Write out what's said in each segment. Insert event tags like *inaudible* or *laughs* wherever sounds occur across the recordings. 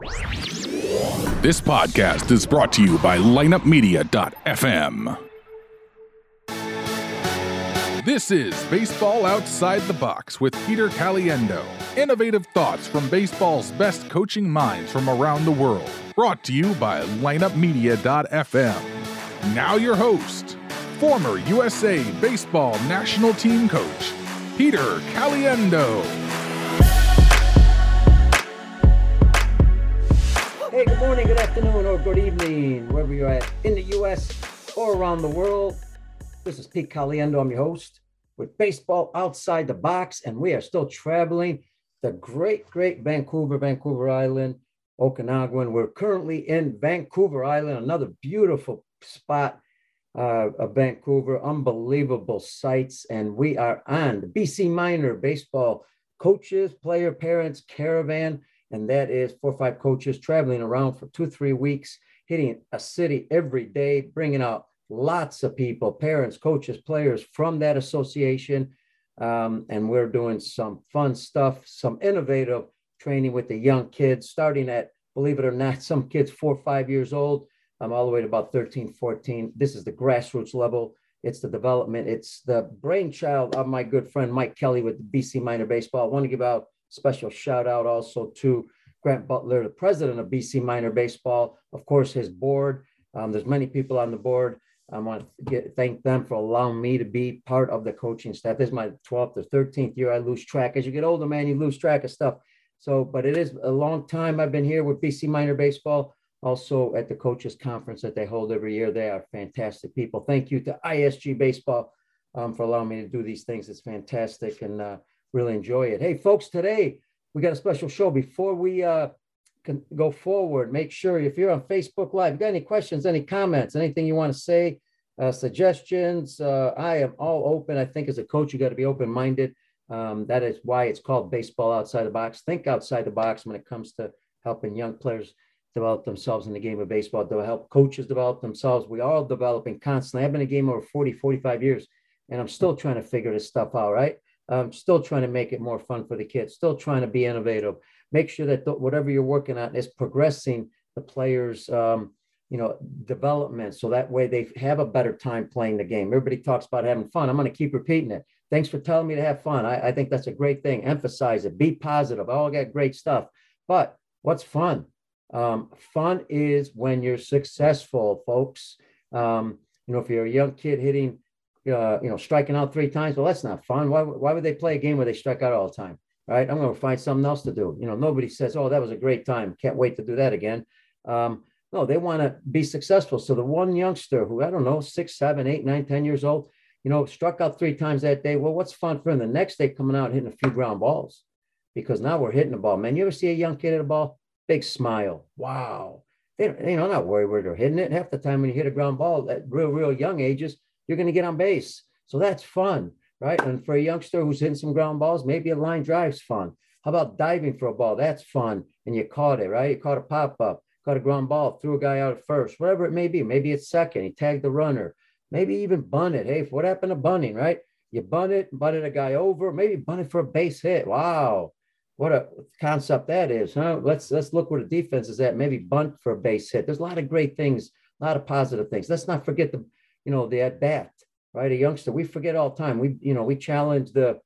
This podcast is brought to you by lineupmedia.fm. This is Baseball Outside the Box with Peter Caliendo. Innovative thoughts from baseball's best coaching minds from around the world. Brought to you by lineupmedia.fm. Now, your host, former USA Baseball National Team Coach, Peter Caliendo. Hey, good morning, good afternoon, or good evening, wherever you're at in the US or around the world. This is Pete Caliendo. I'm your host with Baseball Outside the Box, and we are still traveling the great, great Vancouver, Vancouver Island, Okanagan. We're currently in Vancouver Island, another beautiful spot uh, of Vancouver, unbelievable sights. And we are on the BC Minor Baseball Coaches, Player Parents Caravan. And that is four or five coaches traveling around for two, three weeks, hitting a city every day, bringing out lots of people, parents, coaches, players from that association. Um, and we're doing some fun stuff, some innovative training with the young kids, starting at, believe it or not, *laughs* some kids four or five years old, um, all the way to about 13, 14. This is the grassroots level. It's the development. It's the brainchild of my good friend Mike Kelly with BC Minor Baseball. I want to give out special shout out also to Grant Butler, the president of BC Minor Baseball. Of course, his board. Um, there's many people on the board. I want to get, thank them for allowing me to be part of the coaching staff. This is my 12th or 13th year. I lose track. As you get older, man, you lose track of stuff. So, but it is a long time I've been here with BC Minor Baseball. Also at the coaches conference that they hold every year. They are fantastic people. Thank you to ISG Baseball um, for allowing me to do these things. It's fantastic and uh, really enjoy it. Hey, folks, today we got a special show. Before we uh, can go forward, make sure if you're on Facebook Live, got any questions, any comments, anything you want to say, uh, suggestions, uh, I am all open. I think as a coach, you got to be open minded. Um, that is why it's called baseball outside the box. Think outside the box when it comes to helping young players develop themselves in the game of baseball, to help coaches develop themselves. We are all developing constantly. I've been in game over 40, 45 years, and I'm still trying to figure this stuff out, right? I'm still trying to make it more fun for the kids, still trying to be innovative. Make sure that th- whatever you're working on is progressing the players' um, you know, development. So that way they have a better time playing the game. Everybody talks about having fun. I'm going to keep repeating it. Thanks for telling me to have fun. I, I think that's a great thing. Emphasize it. Be positive. I all got great stuff. But what's fun? Um, fun is when you're successful, folks. Um, you know, if you're a young kid hitting, uh, you know, striking out three times, well, that's not fun. Why, why would they play a game where they strike out all the time? Right? I'm going to find something else to do. You know, nobody says, "Oh, that was a great time. Can't wait to do that again." Um, no, they want to be successful. So the one youngster who I don't know, six, seven, eight, nine, ten years old, you know, struck out three times that day. Well, what's fun for him? The next day coming out hitting a few ground balls because now we're hitting the ball. Man, you ever see a young kid hit a ball? Big smile. Wow. They, you know, not worried where they're hitting it. Half the time when you hit a ground ball at real, real young ages, you're going to get on base. So that's fun, right? And for a youngster who's hitting some ground balls, maybe a line drive's fun. How about diving for a ball? That's fun. And you caught it, right? You caught a pop up caught a ground ball, threw a guy out at first, whatever it may be. Maybe it's second, he tagged the runner, maybe even bunted. Hey, what happened to bunting, right? You bunted, bunted a guy over, maybe bunted for a base hit. Wow, what a concept that is, huh? Let's let's look where the defense is at. Maybe bunt for a base hit. There's a lot of great things, a lot of positive things. Let's not forget the, you know, the at bat, right? A youngster, we forget all time. We, you know, we challenge the,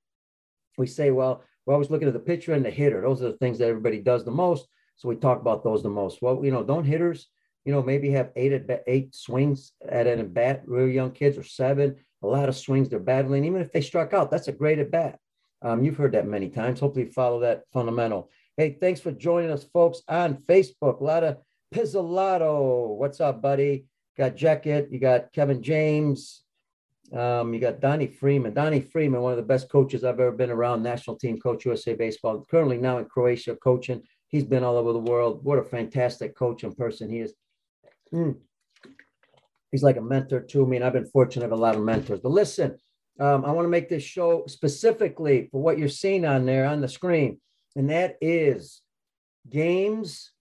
we say, well, we're always looking at the pitcher and the hitter. Those are the things that everybody does the most. So we talk about those the most. Well, you know, don't hitters, you know, maybe have eight at bat, eight swings at an at bat, real young kids or seven, a lot of swings they're battling. Even if they struck out, that's a great at bat. Um, you've heard that many times. Hopefully, follow that fundamental. Hey, thanks for joining us, folks, on Facebook. A lot of Pizzolato. What's up, buddy? Got Jacket. You got Kevin James. Um, you got Donnie Freeman. Donnie Freeman, one of the best coaches I've ever been around, national team coach, USA Baseball, currently now in Croatia coaching. He's been all over the world. What a fantastic coach and person he is. Mm. He's like a mentor to me, and I've been fortunate to have a lot of mentors. But listen, um, I want to make this show specifically for what you're seeing on there on the screen, and that is games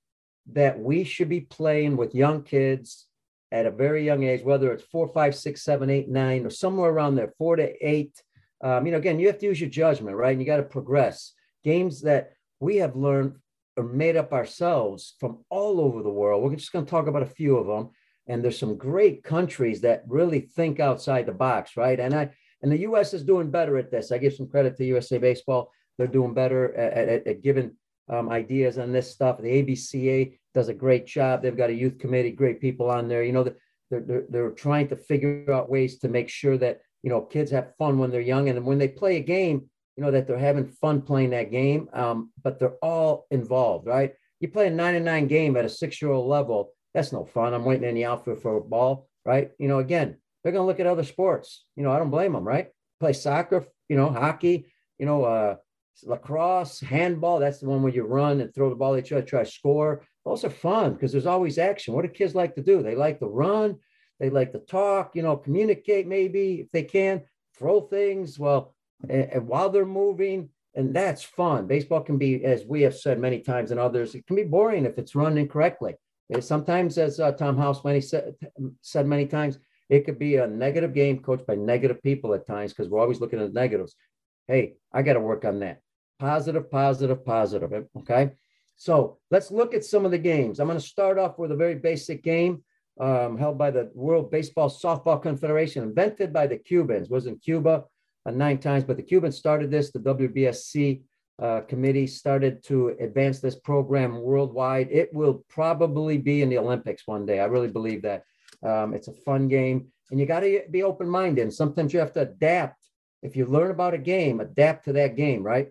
that we should be playing with young kids at a very young age, whether it's four, five, six, seven, eight, nine, or somewhere around there, four to eight. Um, you know, again, you have to use your judgment, right? And you got to progress. Games that we have learned are made up ourselves from all over the world. We're just going to talk about a few of them. And there's some great countries that really think outside the box, right? And I and the U.S. is doing better at this. I give some credit to USA Baseball. They're doing better at, at, at giving um, ideas on this stuff. The ABCA does a great job. They've got a youth committee, great people on there. You know, they're, they're, they're trying to figure out ways to make sure that, you know, kids have fun when they're young. And when they play a game, you know, that they're having fun playing that game, um, but they're all involved, right? You play a nine and nine game at a six year old level. That's no fun. I'm waiting in the outfield for a ball, right? You know, again, they're going to look at other sports. You know, I don't blame them, right? Play soccer, you know, hockey, you know, uh, lacrosse, handball. That's the one where you run and throw the ball at each other, try to score. Those are fun because there's always action. What do kids like to do? They like to run. They like to talk, you know, communicate maybe if they can, throw things. Well, and, and while they're moving, and that's fun. Baseball can be, as we have said many times and others, it can be boring if it's run incorrectly. Sometimes, as uh, Tom House many said, said many times, it could be a negative game coached by negative people at times because we're always looking at negatives. Hey, I got to work on that. Positive, positive, positive. Okay. So let's look at some of the games. I'm going to start off with a very basic game um, held by the World Baseball Softball Confederation, invented by the Cubans. Was in Cuba uh, nine times, but the Cubans started this. The WBSC uh, committee started to advance this program worldwide. It will probably be in the Olympics one day. I really believe that. Um, it's a fun game, and you got to be open minded. Sometimes you have to adapt. If you learn about a game, adapt to that game, right?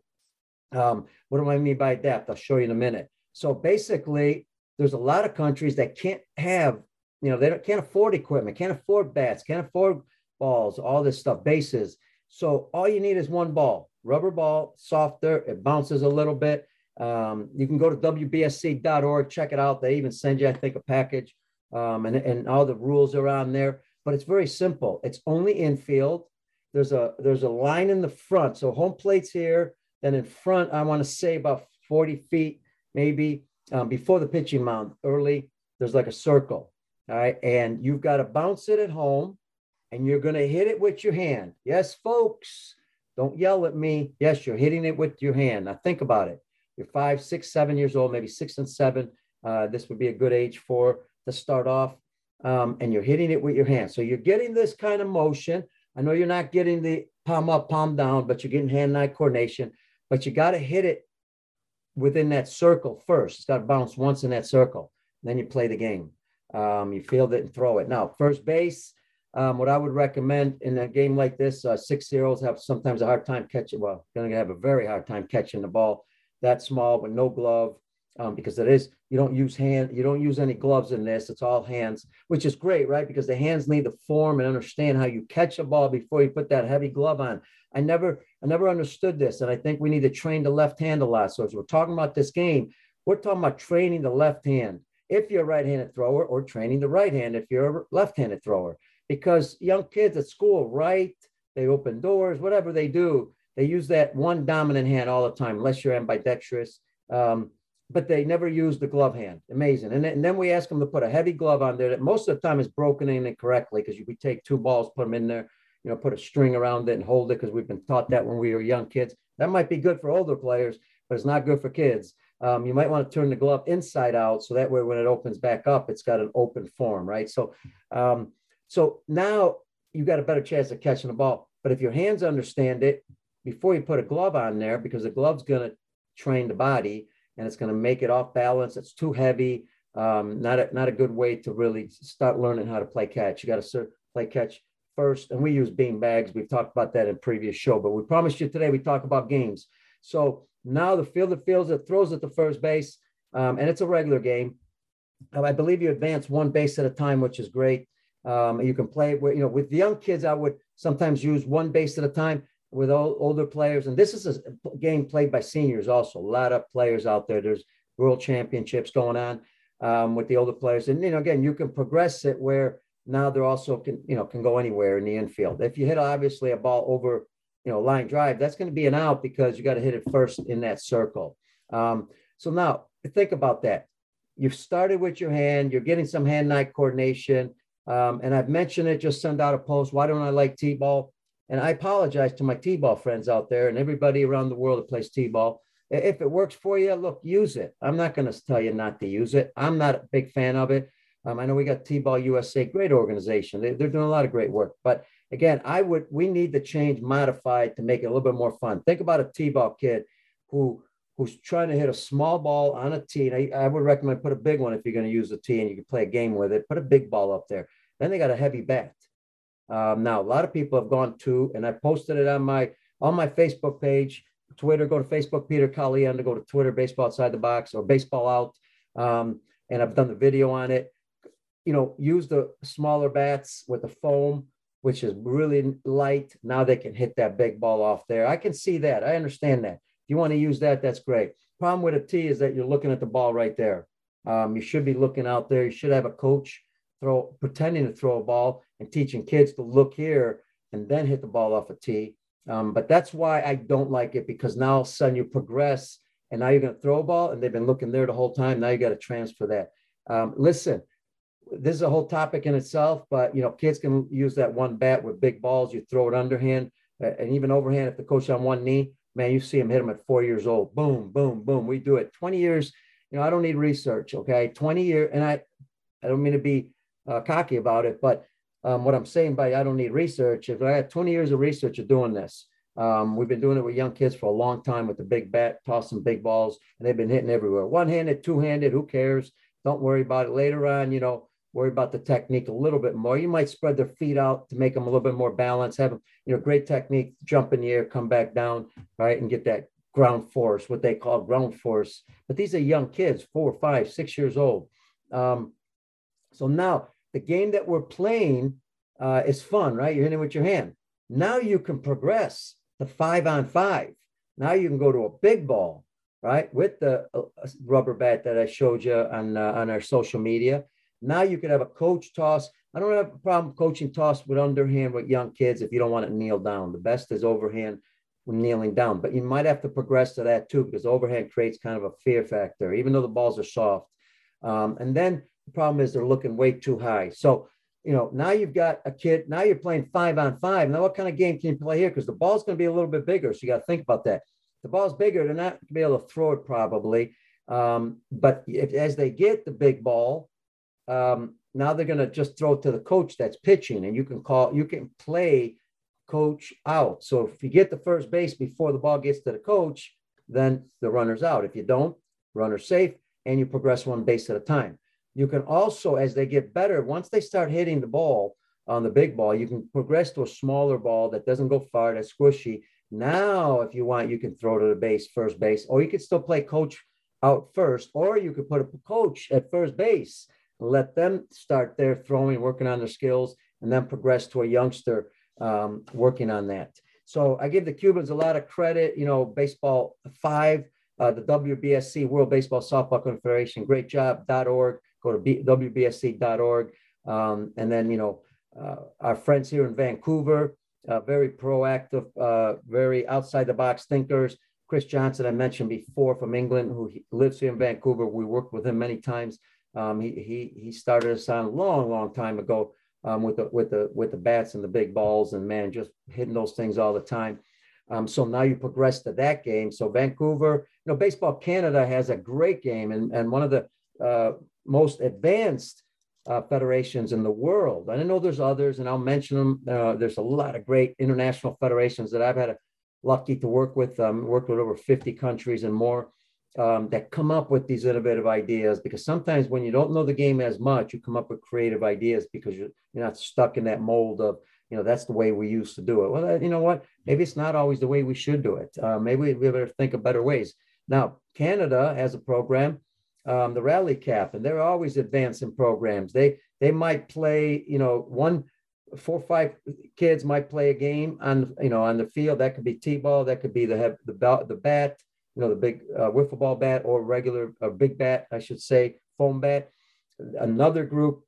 Um, what do I mean by adapt? I'll show you in a minute. So basically, there's a lot of countries that can't have, you know, they can't afford equipment, can't afford bats, can't afford balls, all this stuff, bases. So all you need is one ball, rubber ball, softer, it bounces a little bit. Um, you can go to WBSC.org, check it out. They even send you, I think, a package um, and, and all the rules are on there. But it's very simple. It's only infield. There's a there's a line in the front. So home plate's here. Then in front, I want to say about 40 feet, maybe um, before the pitching mound, early, there's like a circle. All right. And you've got to bounce it at home and you're going to hit it with your hand. Yes, folks, don't yell at me. Yes, you're hitting it with your hand. Now think about it. You're five, six, seven years old, maybe six and seven. Uh, this would be a good age for to start off. Um, and you're hitting it with your hand. So you're getting this kind of motion. I know you're not getting the palm up, palm down, but you're getting hand-eye coordination. But you got to hit it within that circle first. It's got to bounce once in that circle. Then you play the game. Um, you field it and throw it. Now, first base, um, what I would recommend in a game like this, uh, six-year-olds have sometimes a hard time catching. Well, going to have a very hard time catching the ball that small with no glove um, because it is you don't use hand you don't use any gloves in this it's all hands which is great right? Because the hands need to form and understand how you catch a ball before you put that heavy glove on. I never i never understood this and i think we need to train the left hand a lot. So as we're talking about this game we're talking about training the left hand if you're a right-handed thrower or training the right hand if you're a left-handed thrower. Because young kids at school right they open doors whatever they do they use that one dominant hand all the time unless you're ambidextrous um, but they never use the glove hand. Amazing. And then, and then we ask them to put a heavy glove on there that most of the time is broken in incorrectly because you we take two balls, put them in there, you know, put a string around it and hold it because we've been taught that when we were young kids. That might be good for older players, but it's not good for kids. Um, you might want to turn the glove inside out so that way when it opens back up, it's got an open form, right? So, um, so now you got a better chance of catching the ball. But if your hands understand it before you put a glove on there, because the glove's going to train the body, and it's going to make it off balance. It's too heavy. Um, not a, not a good way to really start learning how to play catch. You got to play catch first, and we use bean bags. We've talked about that in previous show, but we promised you today we talk about games. So now the fielder fields it, throws at the first base, um, and it's a regular game. I believe you advance one base at a time, which is great. Um, you can play with, you know, with the young kids. I would sometimes use one base at a time with all, older players. And this is a game played by seniors also. A lot of players out there. There's world championships going on um, with the older players. And, you know, again, you can progress it where now they're also can, you know, can go anywhere in the infield. If you hit obviously a ball over, you know, line drive, that's going to be an out because you got to hit it first in that circle. Um, so now think about that. You've started with your hand, you're getting some hand-eye coordination. Um, and I've mentioned it, just send out a post. Why don't I like T-ball? And I apologize to my T-ball friends out there and everybody around the world that plays T-ball. If it works for you, look, use it. I'm not going to tell you not to use it. I'm not a big fan of it. Um, I know we got T-Ball USA, great organization. They, they're doing a lot of great work. But again, I would we need to change modified to make it a little bit more fun. Think about a T-ball kid who who's trying to hit a small ball on a tee. And I, I would recommend put a big one if you're going to use a tee and you can play a game with it. Put a big ball up there. Then they got a heavy bat. Um, now a lot of people have gone to, and I posted it on my on my Facebook page, Twitter. Go to Facebook, Peter Caliendo. Go to Twitter, Baseball Outside the Box or Baseball Out. Um, and I've done the video on it. You know, use the smaller bats with the foam, which is really light. Now they can hit that big ball off there. I can see that. I understand that If you want to use that, that's great. Problem with a tee is that you're looking at the ball right there. Um, you should be looking out there. You should have a coach throw pretending to throw a ball and teaching kids to look here and then hit the ball off a tee. Um, but that's why I don't like it because now all of a sudden you progress and now you're going to throw a ball and they've been looking there the whole time. Now you got to transfer that. Um, listen, this is a whole topic in itself, but you know, kids can use that one bat with big balls. You throw it underhand uh, and even overhand if the coach on one knee man, you see him hit them at four years old. Boom, boom, boom. We do it 20 years. You know, I don't need research. Okay. 20 years. And I, I don't mean to be uh, cocky about it, but um, what I'm saying by I don't need research is I had 20 years of research of doing this. Um, we've been doing it with young kids for a long time with the big bat, tossing big balls, and they've been hitting everywhere. One handed, two handed, who cares? Don't worry about it. Later on, you know, worry about the technique a little bit more. You might spread their feet out to make them a little bit more balanced, have them, you know, great technique, jump in the air, come back down, right, and get that ground force, what they call ground force. But these are young kids, four, five, six years old. Um, so now the game that we're playing uh, is fun, right? You're hitting with your hand. Now you can progress to five on five. Now you can go to a big ball, right, with the uh, rubber bat that I showed you on uh, on our social media now you could have a coach toss. I don't have a problem coaching toss with underhand with young kids if you don't want to kneel down. The best is overhand when kneeling down, but you might have to progress to that too because overhand creates kind of a fear factor, even though the balls are soft. Um, and then the problem is they're looking way too high. So, you know, now you've got a kid, now you're playing five on five. Now, what kind of game can you play here? Because the ball's going to be a little bit bigger. So you got to think about that. The ball's bigger, they're not going to be able to throw it probably. Um, but if, as they get the big ball, um, now they're going to just throw it to the coach that's pitching, and you can call, you can play coach out. So if you get the first base before the ball gets to the coach, then the runner's out. If you don't, runner safe, and you progress one base at a time. You can also, as they get better, once they start hitting the ball on the big ball, you can progress to a smaller ball that doesn't go far, that's squishy. Now, if you want, you can throw to the base, first base, or you could still play coach out first, or you could put a coach at first base let them start their throwing, working on their skills, and then progress to a youngster um, working on that. So I give the Cubans a lot of credit. You know, baseball five, uh, the WBSC World Baseball Softball Confederation, great job. Go to B- WBSC.org, um, and then you know uh, our friends here in Vancouver, uh, very proactive, uh, very outside the box thinkers. Chris Johnson, I mentioned before from England, who lives here in Vancouver. We worked with him many times. Um, he, he, he started us on a long, long time ago um, with, the, with, the, with the bats and the big balls and man, just hitting those things all the time. Um, so now you progress to that game. So Vancouver, you know, Baseball Canada has a great game and, and one of the uh, most advanced uh, federations in the world. I know there's others, and I'll mention them. Uh, there's a lot of great international federations that I've had a, lucky to work with. Um, worked with over 50 countries and more um, that come up with these innovative ideas because sometimes when you don't know the game as much, you come up with creative ideas because you're, you're not stuck in that mold of, you know, that's the way we used to do it. Well, you know what? Maybe it's not always the way we should do it. Uh, maybe we better think of better ways. Now, Canada has a program, um, the Rally Cap, and they're always advancing programs. They they might play, you know, one four or five kids might play a game on you know on the field. That could be t-ball, that could be the the bat, the bat, you know, the big uh, wiffle ball bat or regular, a big bat, I should say, foam bat. Another group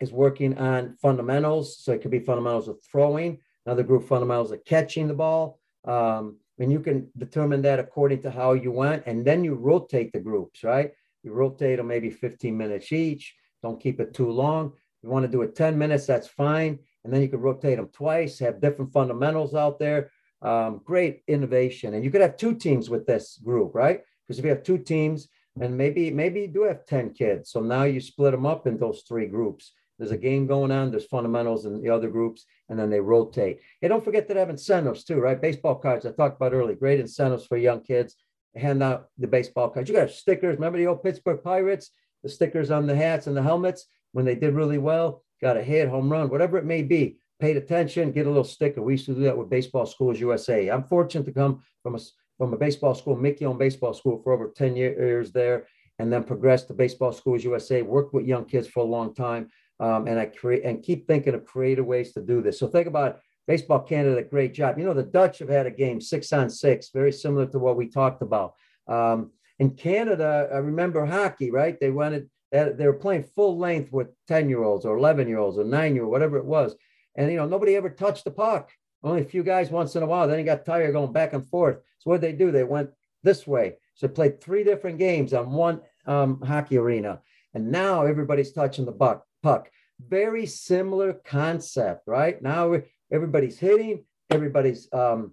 is working on fundamentals. So it could be fundamentals of throwing. Another group, fundamentals of catching the ball. Um, and you can determine that according to how you want, And then you rotate the groups, right? You rotate them maybe 15 minutes each. Don't keep it too long. you want to do it 10 minutes, that's fine. And then you can rotate them twice, have different fundamentals out there Um, great innovation. And you could have two teams with this group, right? Because if you have two teams and maybe, maybe you do have 10 kids. So now you split them up in those three groups. There's a game going on, there's fundamentals in the other groups, and then they rotate. And don't forget that have incentives too, right? Baseball cards I talked about earlier, great incentives for young kids. Hand out the baseball cards. You got stickers. Remember the old Pittsburgh Pirates? The stickers on the hats and the helmets when they did really well, got a hit, home run, whatever it may be. Paid attention, get a little sticker. We used to do that with Baseball Schools USA. I'm fortunate to come from a from a baseball school, Mickey Owen baseball school for over 10 years there, and then progressed to Baseball Schools USA, worked with young kids for a long time. Um, and I create and keep thinking of creative ways to do this. So think about Baseball Canada, great job. You know, the Dutch have had a game six on six, very similar to what we talked about. Um, in Canada, I remember hockey, right? They wanted they were playing full length with 10 year olds or 11 year olds or nine year, whatever it was. And, you know, nobody ever touched the puck. Only a few guys once in a while. Then he got tired going back and forth. So what did they do? They went this way. So played three different games on one um, hockey arena. And now everybody's touching the puck. puck. Very similar concept, right? Now everybody's hitting, everybody's um,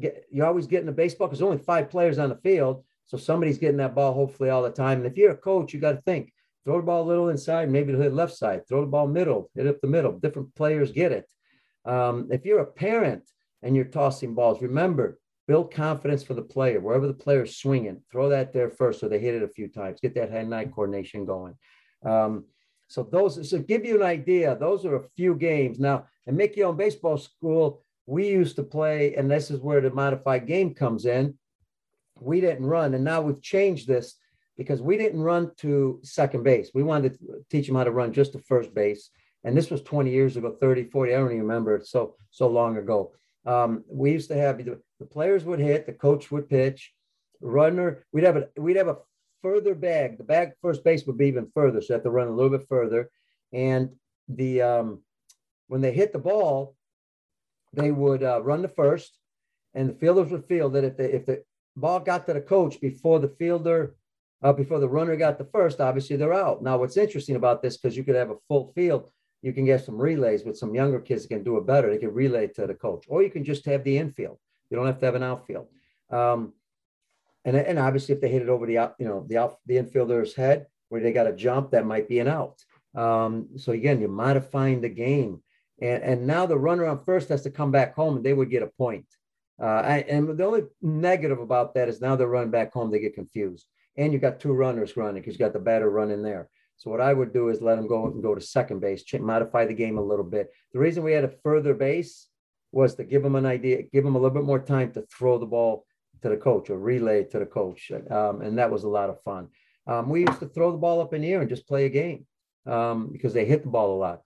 get, you're always getting a baseball because only five players on the field. So somebody's getting that ball hopefully all the time. And if you're a coach, you got to think throw the ball a little inside, maybe to hit left side, throw the ball middle, hit up the middle. Different players get it. Um, if you're a parent and you're tossing balls, remember, build confidence for the player. Wherever the player's swinging, throw that there first so they hit it a few times. Get that hand-eye coordination going. Um, so those, so give you an idea, those are a few games. Now, in Mickey Owen baseball school, we used to play, and this is where the modified game comes in. We didn't run, and now we've changed this because we didn't run to second base. We wanted to teach them how to run just to first base. And this was 20 years ago, 30, 40. I don't even remember so so long ago. Um, we used to have the, the players would hit, the coach would pitch, runner. We'd have a we'd have a further bag. The bag first base would be even further, so you have to run a little bit further. And the um, when they hit the ball, they would uh, run the first, and the fielders would feel that If the if the ball got to the coach before the fielder uh, before the runner got the first, obviously they're out. Now, what's interesting about this, because you could have a full field, you can get some relays with some younger kids that can do it better. They can relay to the coach, or you can just have the infield. You don't have to have an outfield. Um, and, and obviously, if they hit it over the out, you know, the out, the infielder's head where they got to jump, that might be an out. Um, so again, you're modifying the game, and and now the runner on first has to come back home, and they would get a point. Uh, I, and the only negative about that is now they're running back home, they get confused and you got two runners running because you got the batter running there. So what I would do is let them go and go to second base, modify the game a little bit. The reason we had a further base was to give them an idea, give them a little bit more time to throw the ball to the coach or relay to the coach, um, and that was a lot of fun. Um, we used to throw the ball up in the air and just play a game um, because they hit the ball a lot.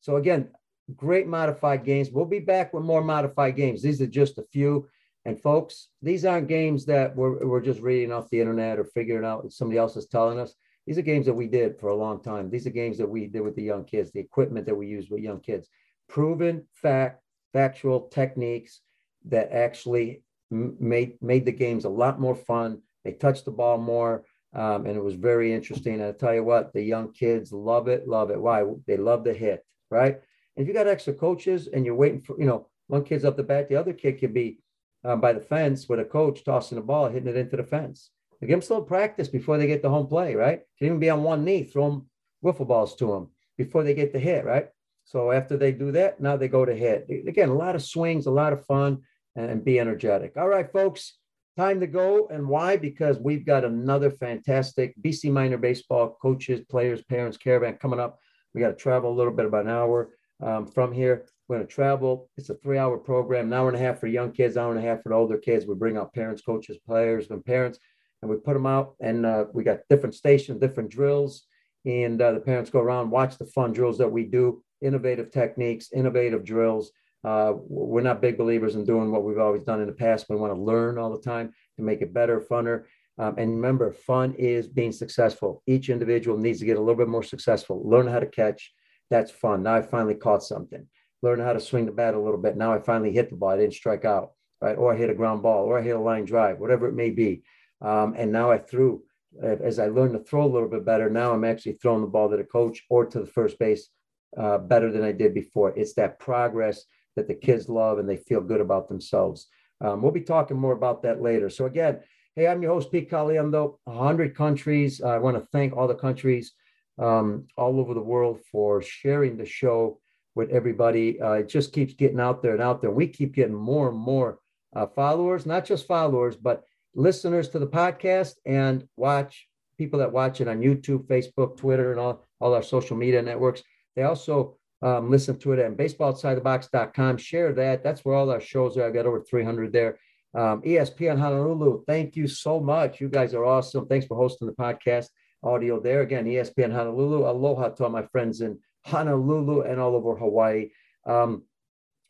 So again, great modified games. We'll be back with more modified games. These are just a few. And folks, these aren't games that we're, we're just reading off the internet or figuring out somebody else is telling us. These are games that we did for a long time. These are games that we did with the young kids, the equipment that we use with young kids. Proven fact, factual techniques that actually made made the games a lot more fun. They touched the ball more, um, and it was very interesting. And I tell you what, the young kids love it, love it. Why? They love the hit, right? If you got extra coaches and you're waiting for, you know, one kid's up the bat, the other kid could be um, by the fence with a coach tossing the ball, hitting it into the fence. They give them practice before they get the home play, right? Can even be on one knee, throw them wiffle balls to them before they get the hit, right? So after they do that, now they go to hit. Again, a lot of swings, a lot of fun, and be energetic. All right, folks, time to go. And why? Because we've got another fantastic BC Minor baseball coaches, players, parents caravan coming up. We got to travel a little bit, about an hour um, from here. We're going to travel. It's a three hour program, an hour and a half for young kids, hour and a half for the older kids. We bring out parents, coaches, players, and parents, and we put them out. And uh, we got different stations, different drills. And uh, the parents go around, watch the fun drills that we do, innovative techniques, innovative drills. Uh, we're not big believers in doing what we've always done in the past. We want to learn all the time to make it better, funner. Um, and remember, fun is being successful. Each individual needs to get a little bit more successful, learn how to catch. That's fun. Now I finally caught something learn how to swing the bat a little bit. Now I finally hit the ball. I didn't strike out, right? Or I hit a ground ball, or I hit a line drive, whatever it may be. Um, and now I threw, as I learned to throw a little bit better, now I'm actually throwing the ball to the coach or to the first base uh, better than I did before. It's that progress that the kids love and they feel good about themselves. Um, we'll be talking more about that later. So again, hey, I'm your host Pete Caliendo. 100 countries. I want to thank all the countries um, all over the world for sharing the show with everybody. Uh, it just keeps getting out there and out there. We keep getting more and more uh, followers, not just followers, but listeners to the podcast and watch people that watch it on YouTube, Facebook, Twitter, and all, all our social media networks. They also um, listen to it at baseballoutsidethebox.com. Share that. That's where all our shows are. I've got over 300 there. Um, ESPN Honolulu, thank you so much. You guys are awesome. Thanks for hosting the podcast audio there. Again, ESPN Honolulu. Aloha to all my friends in Honolulu and all over Hawaii. Um,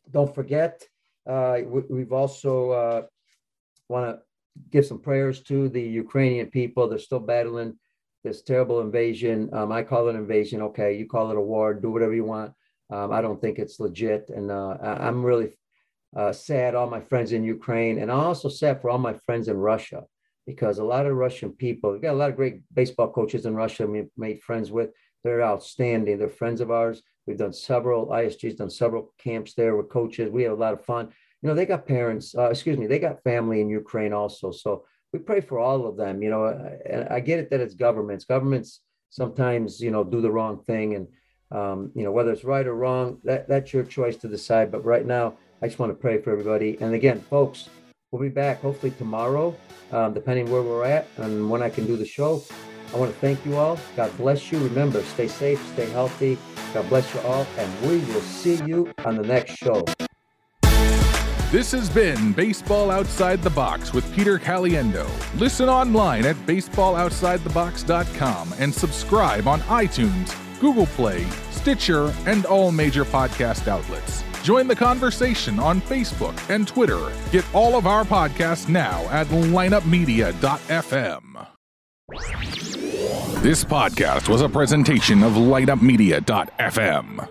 don't forget, uh, we, have also uh, want to give some prayers to the Ukrainian people. They're still battling this terrible invasion. Um, I call it invasion. Okay, you call it a war. Do whatever you want. Um, I don't think it's legit, and uh, I'm really uh, sad. All my friends in Ukraine, and I'm also sad for all my friends in Russia because a lot of Russian people. We've got a lot of great baseball coaches in Russia. We made friends with. They're outstanding. They're friends of ours. We've done several. ISG's done several camps there with coaches. We have a lot of fun. You know, they got parents. Uh, excuse me, they got family in Ukraine also. So we pray for all of them. You know, and I get it that it's governments. Governments sometimes you know do the wrong thing, and um, you know whether it's right or wrong, that that's your choice to decide. But right now, I just want to pray for everybody. And again, folks, we'll be back hopefully tomorrow, um, depending where we're at and when I can do the show. I want to thank you all. God bless you. Remember, stay safe, stay healthy. God bless you all, and we will see you on the next show. This has been Baseball Outside the Box with Peter Caliendo. Listen online at baseballoutsidethebox.com and subscribe on iTunes, Google Play, Stitcher, and all major podcast outlets. Join the conversation on Facebook and Twitter. Get all of our podcasts now at lineupmedia.fm. This podcast was a presentation of lineupmedia.fm.